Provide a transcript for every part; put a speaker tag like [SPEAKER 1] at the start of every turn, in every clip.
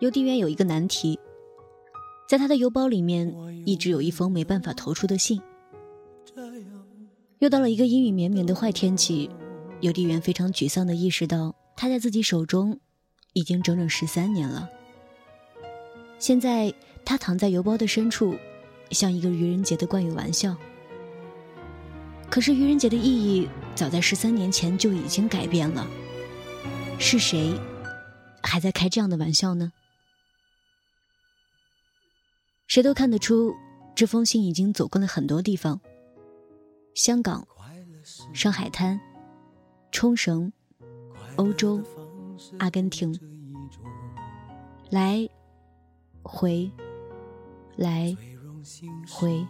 [SPEAKER 1] 邮递员有一个难题，在他的邮包里面一直有一封没办法投出的信。又到了一个阴雨绵绵的坏天气，邮递员非常沮丧地意识到，他在自己手中已经整整十三年了。现在他躺在邮包的深处，像一个愚人节的惯有玩笑。可是愚人节的意义早在十三年前就已经改变了。是谁还在开这样的玩笑呢？谁都看得出，这封信已经走过了很多地方。香港、上海滩、冲绳、欧洲、阿根廷，来回来回。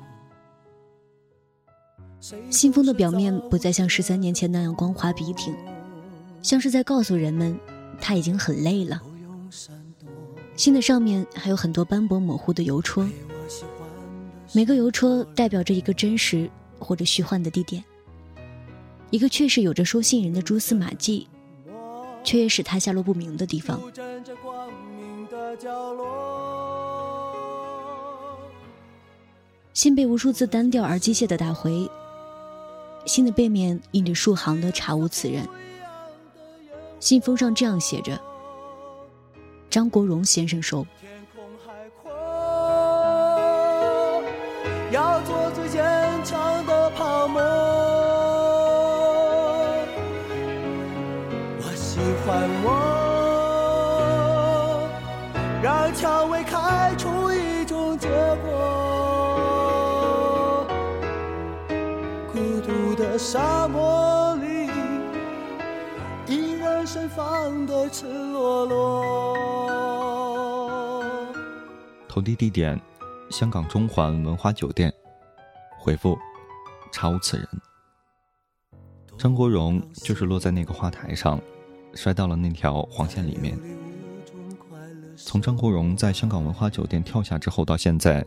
[SPEAKER 1] 信封的表面不再像十三年前那样光滑笔挺，像是在告诉人们他已经很累了。信的上面还有很多斑驳模糊的邮戳，每个邮戳代表着一个真实。或者虚幻的地点，一个确实有着收信人的蛛丝马迹，却也使他下落不明的地方。信被无数次单调而机械的打回，信的背面印着数行的“查无此人”。信封上这样写着：“张国荣先生说，天空海阔。”要做最坚强的泡沫。我喜欢我，让蔷薇开出一种结果。孤独的沙漠放的赤裸裸。
[SPEAKER 2] 投递地点。香港中环文华酒店，回复查无此人。张国荣就是落在那个花台上，摔到了那条黄线里面。从张国荣在香港文华酒店跳下之后到现在，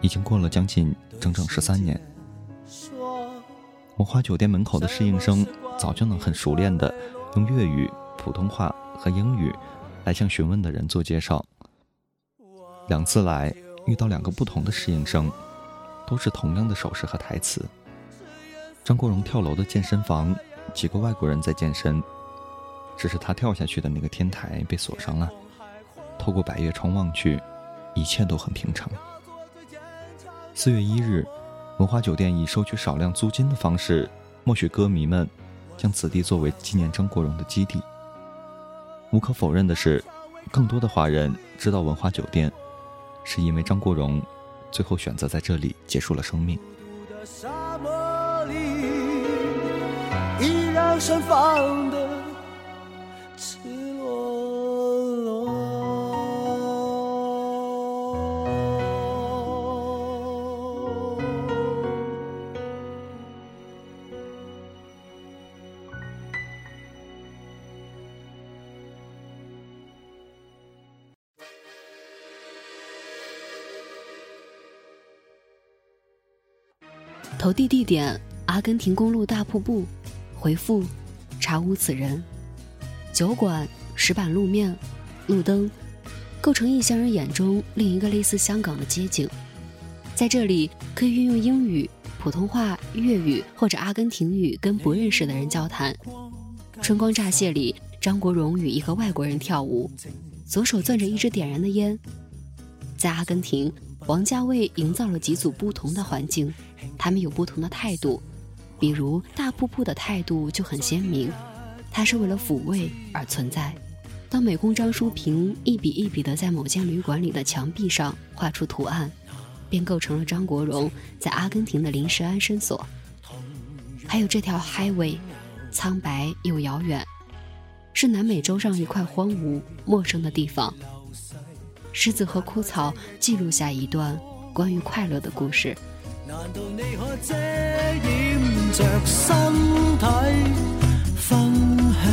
[SPEAKER 2] 已经过了将近整整十三年。文华酒店门口的侍应生早就能很熟练的用粤语、普通话和英语来向询问的人做介绍。两次来。遇到两个不同的适应生，都是同样的手势和台词。张国荣跳楼的健身房，几个外国人在健身，只是他跳下去的那个天台被锁上了。透过百叶窗望去，一切都很平常。四月一日，文华酒店以收取少量租金的方式，默许歌迷们将此地作为纪念张国荣的基地。无可否认的是，更多的华人知道文化酒店。是因为张国荣最后选择在这里结束了生命。
[SPEAKER 1] 依然盛放的投递地点：阿根廷公路大瀑布。回复：查无此人。酒馆、石板路面、路灯，构成异乡人眼中另一个类似香港的街景。在这里，可以运用英语、普通话、粤语或者阿根廷语跟不认识的人交谈。春光乍泄里，张国荣与一个外国人跳舞，左手攥着一支点燃的烟。在阿根廷，王家卫营造了几组不同的环境。他们有不同的态度，比如大瀑布的态度就很鲜明，它是为了抚慰而存在。当美工张淑平一笔一笔地在某间旅馆里的墙壁上画出图案，便构成了张国荣在阿根廷的临时安身所。还有这条 Highway，苍白又遥远，是南美洲上一块荒芜陌生的地方。狮子和枯草记录下一段关于快乐的故事。难道你可遮掩着身体，分享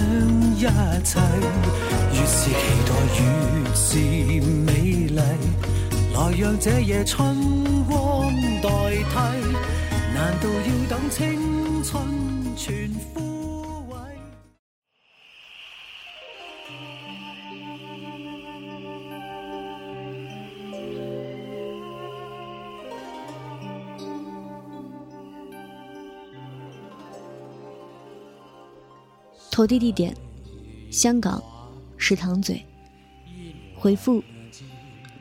[SPEAKER 1] 一切？越是期待，越是美丽。来让这夜春光代替。难道要等青春全枯
[SPEAKER 3] 投递地点：香港石塘嘴。回复：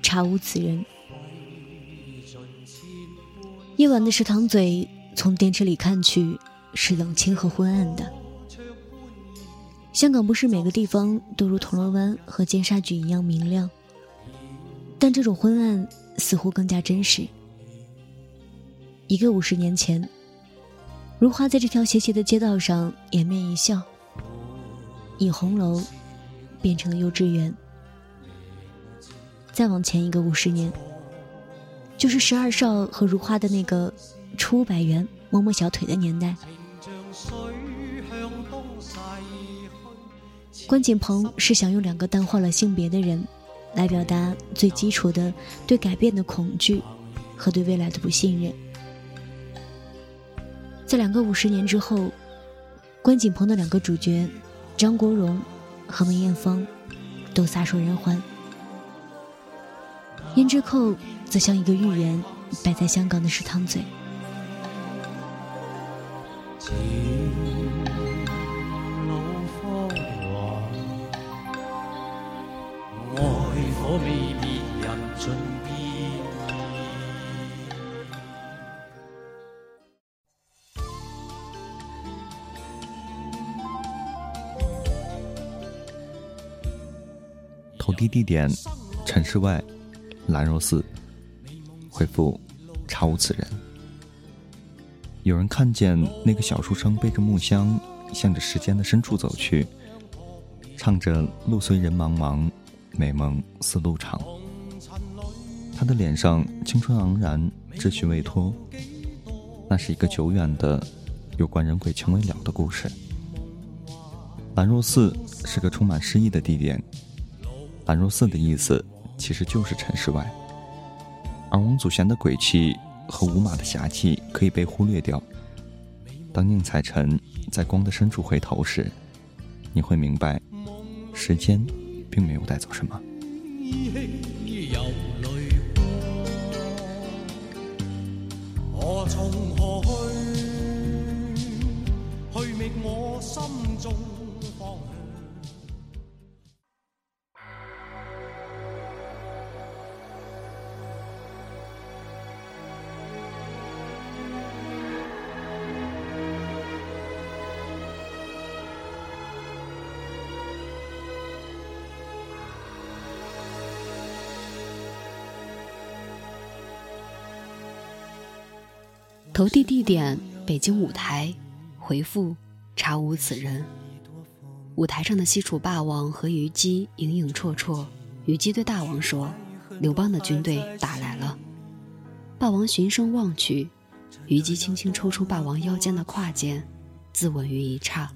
[SPEAKER 3] 查无此人。夜晚的石塘嘴，从电车里看去是冷清和昏暗的。香港不是每个地方都如铜锣湾和尖沙咀一样明亮，但这种昏暗似乎更加真实。一个五十年前，如花在这条斜斜的街道上掩面一笑，影红楼变成了幼稚园。再往前一个五十年，就是十二少和如花的那个出百元摸摸小腿的年代。关锦鹏是想用两个淡化了性别的人，来表达最基础的对改变的恐惧和对未来的不信任。在两个五十年之后，关锦鹏的两个主角张国荣和梅艳芳都撒手人寰，胭脂扣则像一个预言，摆在香港的食堂嘴。
[SPEAKER 2] 投递地点：城市外，兰若寺。回复：查无此人。有人看见那个小书生背着木箱，向着时间的深处走去，唱着“路虽人茫茫，美梦似路长”。他的脸上青春盎然，秩序未脱。那是一个久远的有关人鬼情未了的故事。兰若寺是个充满诗意的地点。兰若寺的意思其实就是尘世外，而王祖贤的鬼气和五马的侠气可以被忽略掉。当宁采臣在光的深处回头时，你会明白，时间并没有带走什么。
[SPEAKER 1] 投递地点：北京舞台。回复：查无此人。舞台上的西楚霸王和虞姬影影绰绰。虞姬对大王说：“刘邦的军队打来了。”霸王循声望去，虞姬轻轻抽出霸王腰间的胯剑，自刎于一刹。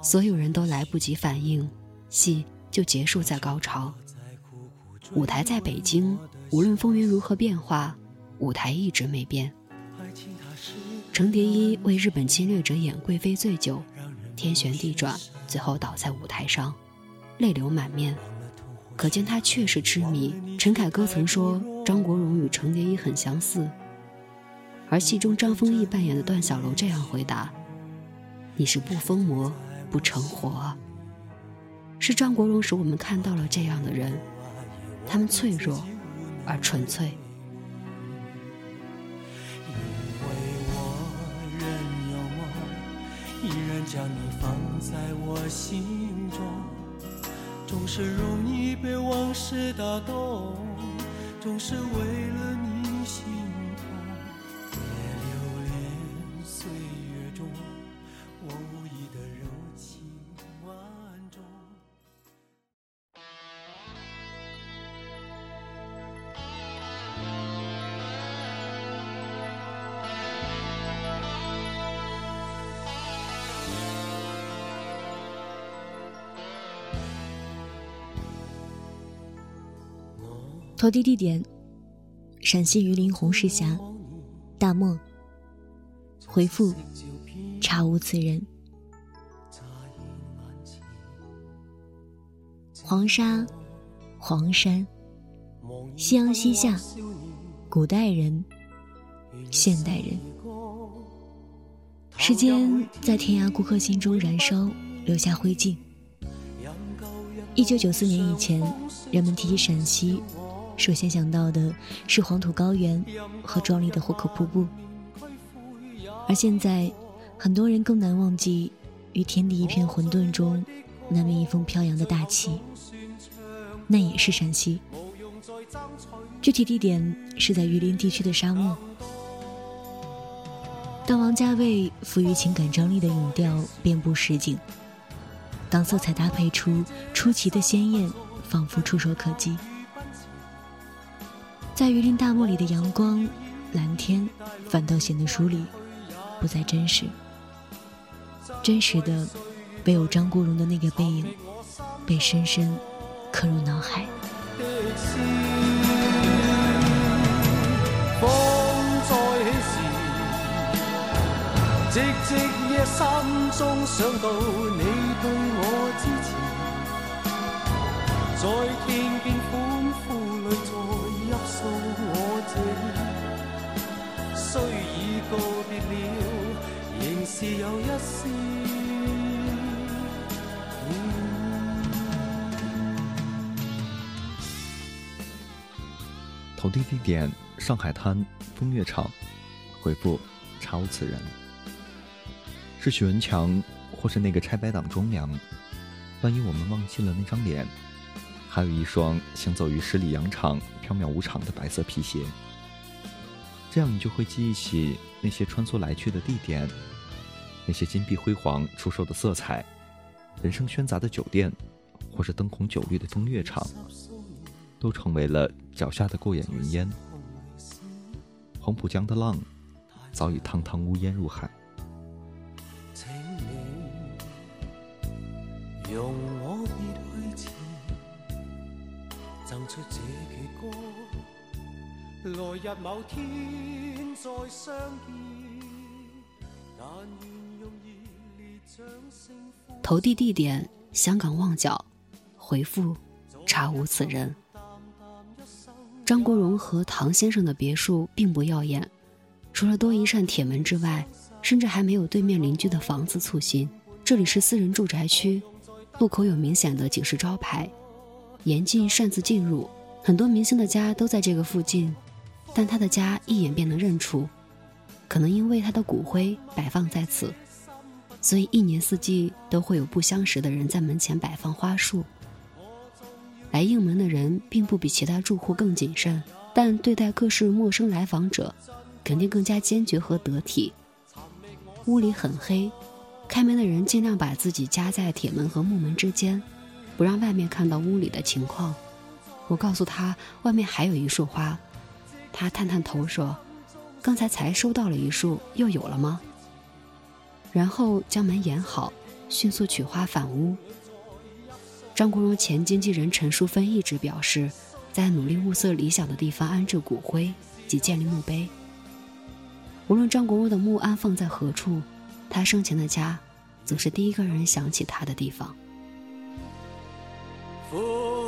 [SPEAKER 1] 所有人都来不及反应，戏就结束在高潮。舞台在北京，无论风云如何变化，舞台一直没变。程蝶衣为日本侵略者演贵妃醉酒，天旋地转，最后倒在舞台上，泪流满面，可见他确实痴迷。陈凯歌曾说张国荣与程蝶衣很相似，而戏中张丰毅扮演的段小楼这样回答：“你是不疯魔不成活。”是张国荣使我们看到了这样的人，他们脆弱而纯粹。
[SPEAKER 4] 将你放在我心中，总是容易被往事打动，总是为了你
[SPEAKER 3] 投递地点：陕西榆林红石峡。大漠。回复：查无此人。黄沙，黄山，夕阳西下，古代人，现代人。时间在天涯顾客心中燃烧，留下灰烬。一九九四年以前，人们提起陕西，首先想到的是黄土高原和壮丽的壶口瀑布。而现在，很多人更难忘记与天地一片混沌中那面一风飘扬的大旗，那也是陕西。具体地点是在榆林地区的沙漠。当王家卫赋予情感张力的影调遍布实景，当色彩搭配出出奇的鲜艳，仿佛触手可及，在榆林大漠里的阳光、蓝天，反倒显得疏离，不再真实。真实的，唯有张国荣的那个背影，被深深刻入脑海。
[SPEAKER 4] 夕夕夜心中想到你对我支持，在天边欢呼里再我这，虽已告别了，仍是有一丝。
[SPEAKER 2] 投递地点：上海滩风月场。回复：查无此人。是许文强，或是那个拆白党忠良？万一我们忘记了那张脸，还有一双行走于十里洋场、飘渺无常的白色皮鞋，这样你就会记忆起那些穿梭来去的地点，那些金碧辉煌、出售的色彩，人声喧杂的酒店，或是灯红酒绿的风月场，都成为了脚下的过眼云烟。黄浦江的浪，早已汤汤乌烟入海。用我出这句歌来日某天再相见但愿用热烈掌声
[SPEAKER 1] 投递地点香港旺角回复查无此人。张国荣和唐先生的别墅并不耀眼。除了多一扇铁门之外甚至还没有对面邻居的房子粗心。这里是私人住宅区路口有明显的警示招牌，严禁擅自进入。很多明星的家都在这个附近，但他的家一眼便能认出，可能因为他的骨灰摆放在此，所以一年四季都会有不相识的人在门前摆放花束。来应门的人并不比其他住户更谨慎，但对待各式陌生来访者，肯定更加坚决和得体。屋里很黑。开门的人尽量把自己夹在铁门和木门之间，不让外面看到屋里的情况。我告诉他，外面还有一束花。他探探头说：“刚才才收到了一束，又有了吗？”然后将门掩好，迅速取花返屋。张国荣前经纪人陈淑芬一直表示，在努力物色理想的地方安置骨灰及建立墓碑。无论张国荣的墓安放在何处。他生前的家，总是第一个人想起他的地方。
[SPEAKER 3] for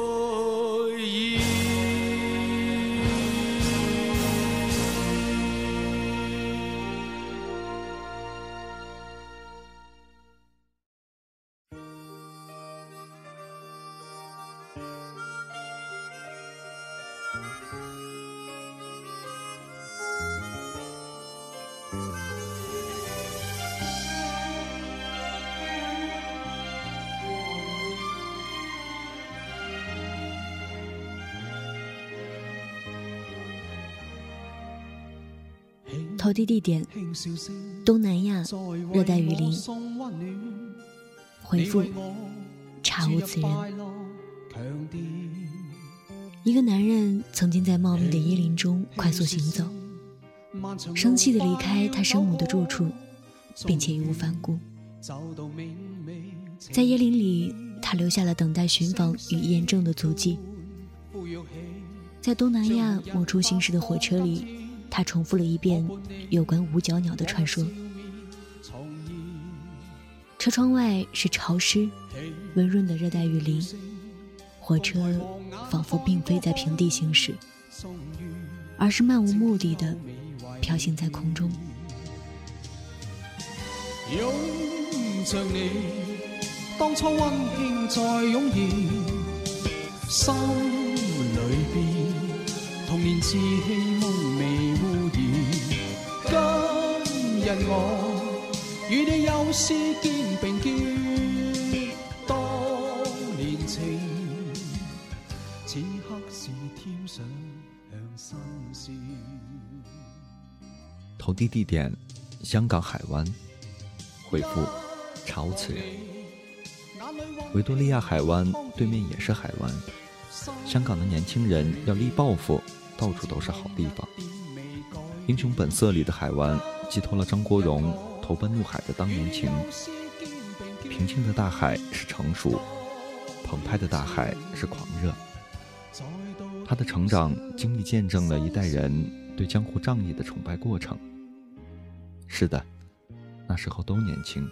[SPEAKER 3] 投递地点：东南亚热带雨林。回复：查无此人。一个男人曾经在茂密的椰林中快速行走，生气地离开他生母的住处，并且义无反顾。在椰林里，他留下了等待寻访与验证的足迹。在东南亚某处行驶的火车里。他重复了一遍有关五角鸟的传说。车窗外是潮湿、温润的热带雨林，火车仿佛并非在平地行驶，而是漫无目的的飘行在空中。
[SPEAKER 4] 拥着你，当初温馨再涌现，心里边童年稚气梦日我与你又是肩并肩，当年情，此刻是添上新鲜。
[SPEAKER 2] 投递地点：香港海湾。回复：查无此人。维多利亚海湾对面也是海湾。香港的年轻人要立抱负，到处都是好地方。《英雄本色》里的海湾寄托了张国荣投奔怒海的当年情。平静的大海是成熟，澎湃的大海是狂热。他的成长经历见证了一代人对江湖仗义的崇拜过程。是的。那时候都年轻，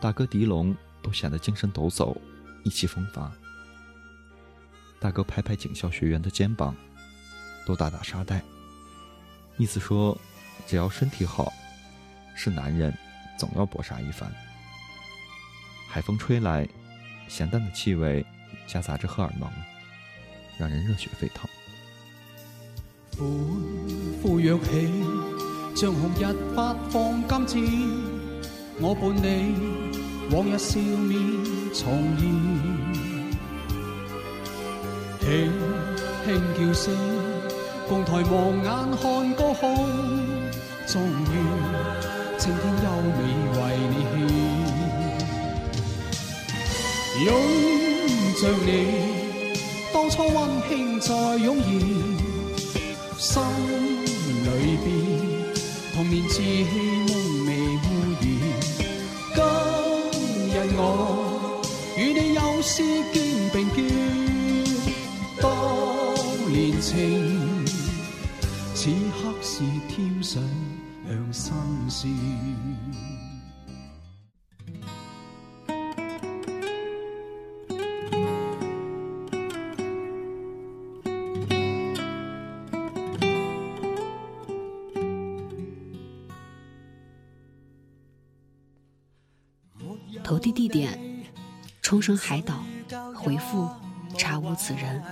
[SPEAKER 2] 大哥狄龙都显得精神抖擞，意气风发。大哥拍拍警校学员的肩膀，都打打沙袋，意思说，只要身体好，是男人，总要搏杀一番。海风吹来，咸淡的气味夹杂着荷尔蒙，让人热血沸腾。
[SPEAKER 4] 像红日发放金箭，我伴你往日笑面重现。轻轻叫声，共抬望眼看高空，终于青天优美为你献。拥着你，当初温馨再涌现，心里边。童年稚气梦未污染，今日我与你又是肩并肩，当年情，
[SPEAKER 1] 投递地点：冲绳海岛。回复：查无此人。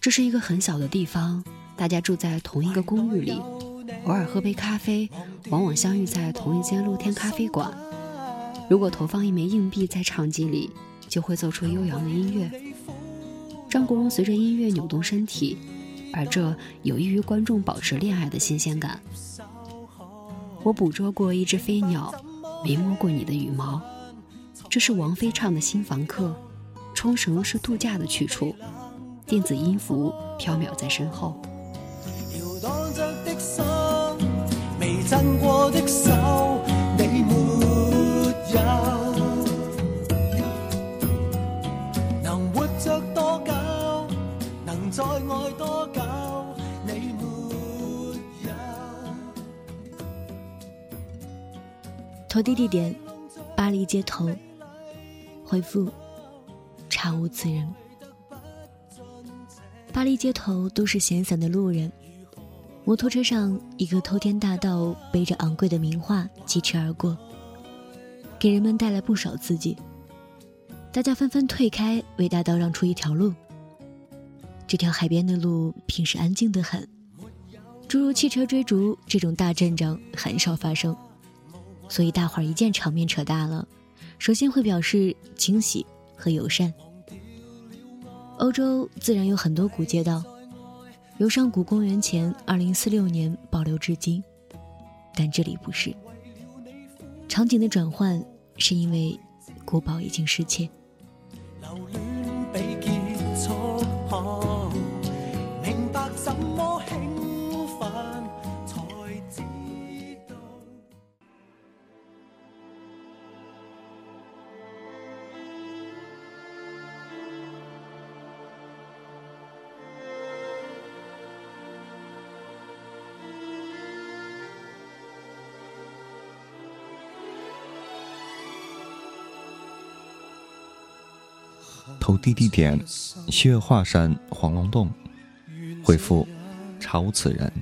[SPEAKER 1] 这是一个很小的地方，大家住在同一个公寓里，偶尔喝杯咖啡，往往相遇在同一间露天咖啡馆。如果投放一枚硬币在唱机里，就会奏出悠扬的音乐。张国荣随着音乐扭动身体，而这有益于观众保持恋爱的新鲜感。我捕捉过一只飞鸟。没摸过你的羽毛，这是王菲唱的新房客。冲绳是度假的去处，电子音符飘渺在身后。
[SPEAKER 4] 震过的手，你没有能活着多久，能再爱多久？
[SPEAKER 3] 投递地点：巴黎街头。回复：查无此人。巴黎街头都是闲散的路人，摩托车上一个偷天大盗背着昂贵的名画疾驰而过，给人们带来不少刺激。大家纷纷退开，为大盗让出一条路。这条海边的路平时安静得很，诸如汽车追逐这种大阵仗很少发生。所以大伙儿一见场面扯大了，首先会表示惊喜和友善。欧洲自然有很多古街道，由上古公元前二零四六年保留至今，但这里不是。场景的转换是因为古堡已经失窃。
[SPEAKER 2] 投递地点：西岳华山黄龙洞。回复：查无此人。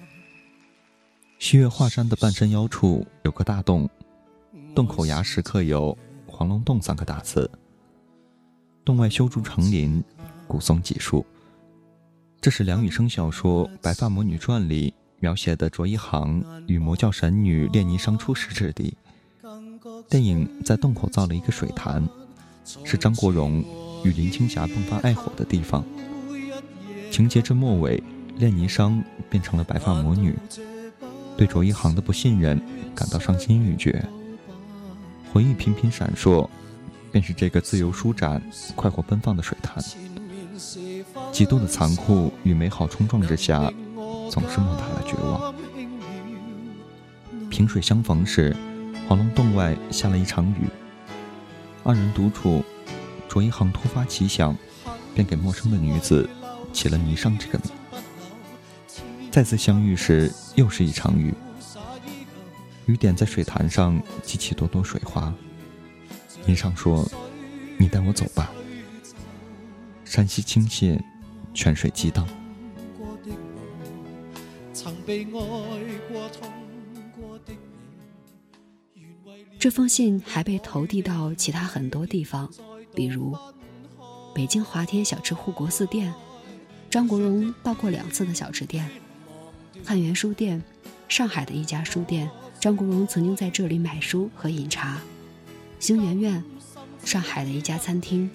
[SPEAKER 2] 西岳华山的半山腰处有个大洞，洞口崖石刻有“黄龙洞”三个大字。洞外修筑成林，古松几树。这是梁羽生小说《白发魔女传》里描写的卓一航与魔教神女炼泥商初识之地。电影在洞口造了一个水潭，是张国荣与林青霞迸发爱火的地方。情节至末尾，炼泥商变成了白发魔女，对卓一航的不信任感到伤心欲绝。回忆频频闪烁，便是这个自由舒展、快活奔放的水潭。极度的残酷与美好冲撞之下，总是莫大的绝望。萍水相逢时，黄龙洞外下了一场雨。二人独处，卓一航突发奇想，便给陌生的女子起了“霓裳”这个名。再次相遇时，又是一场雨。雨点在水潭上激起朵朵水花。霓裳说：“你带我走吧。”山溪倾泻。泉水激荡。
[SPEAKER 1] 这封信还被投递到其他很多地方，比如北京华天小吃护国寺店，张国荣到过两次的小吃店；汉源书店，上海的一家书店，张国荣曾经在这里买书和饮茶；星圆苑，上海的一家餐厅，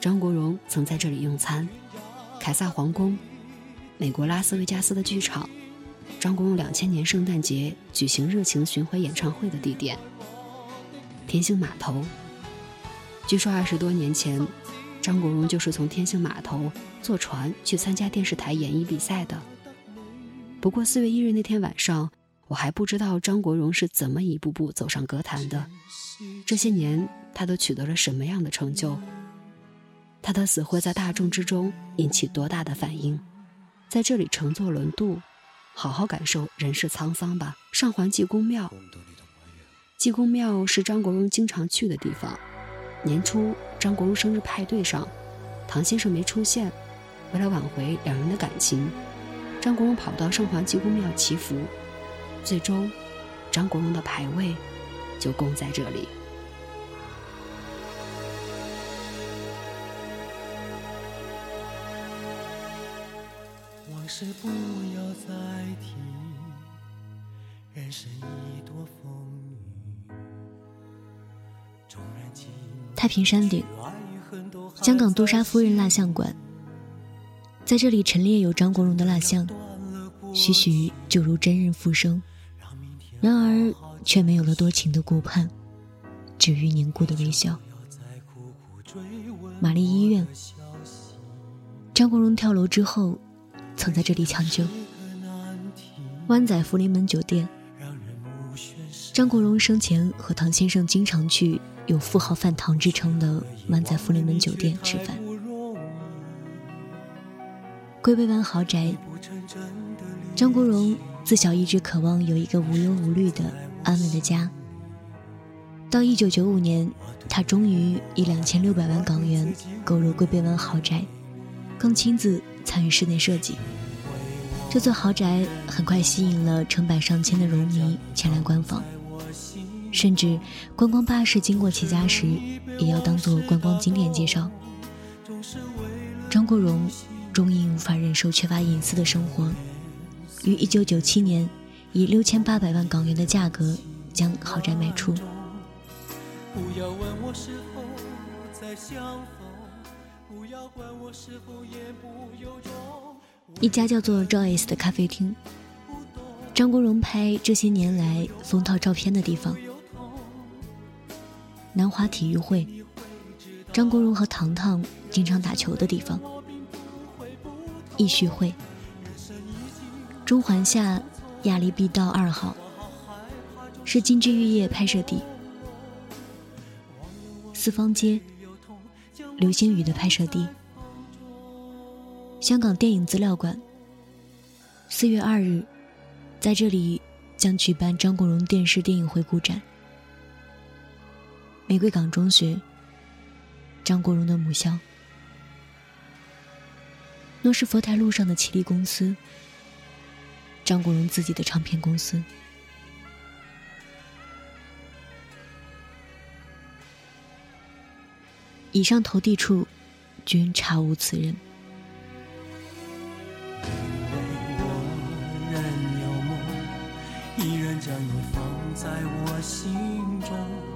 [SPEAKER 1] 张国荣曾在这里用餐。凯撒皇宫，美国拉斯维加斯的剧场，张国荣两千年圣诞节举行热情巡回演唱会的地点。天星码头，据说二十多年前，张国荣就是从天星码头坐船去参加电视台演艺比赛的。不过四月一日那天晚上，我还不知道张国荣是怎么一步步走上歌坛的，这些年他都取得了什么样的成就。他的死会在大众之中引起多大的反应？在这里乘坐轮渡，好好感受人世沧桑吧。上环济公庙，济公庙是张国荣经常去的地方。年初张国荣生日派对上，唐先生没出现，为了挽回两人的感情，张国荣跑到上环济公庙祈福，最终，张国荣的牌位就供在这里。往事不要再提，人生已多风雨。
[SPEAKER 3] 太平山顶，香港杜莎夫人蜡像馆，在这里陈列有张国荣的蜡像，栩栩就如真人复生，然而却没有了多情的顾盼，只余凝固的微笑。玛丽医院，张国荣跳楼之后。曾在这里抢救。湾仔福临门酒店，张国荣生前和唐先生经常去有“富豪饭堂”之称的湾仔福临门酒店吃饭。龟背湾豪宅，张国荣自小一直渴望有一个无忧无虑的安稳的家。到一九九五年，他终于以两千六百万港元购入龟背湾豪宅，更亲自。参与室内设计，这座豪宅很快吸引了成百上千的荣迷前来观访，甚至观光巴士经过其家时，也要当做观光景点介绍。张国荣终因无法忍受缺乏隐私的生活，于一九九七年以六千八百万港元的价格将豪宅卖出。不要问我是否再相逢，不要管我是否言不由衷一家叫做 Joyce 的咖啡厅，张国荣拍这些年来封套照片的地方。南华体育会，张国荣和糖糖经常打球的地方。艺叙会，中环下亚利毕道二号，是金枝玉叶拍摄地。四方街。流星雨的拍摄地，香港电影资料馆。四月二日，在这里将举办张国荣电视电影回顾展。玫瑰港中学，张国荣的母校。诺士佛台路上的奇力公司，张国荣自己的唱片公司。以上投递处，均查无此人。
[SPEAKER 4] 将你放在我心中，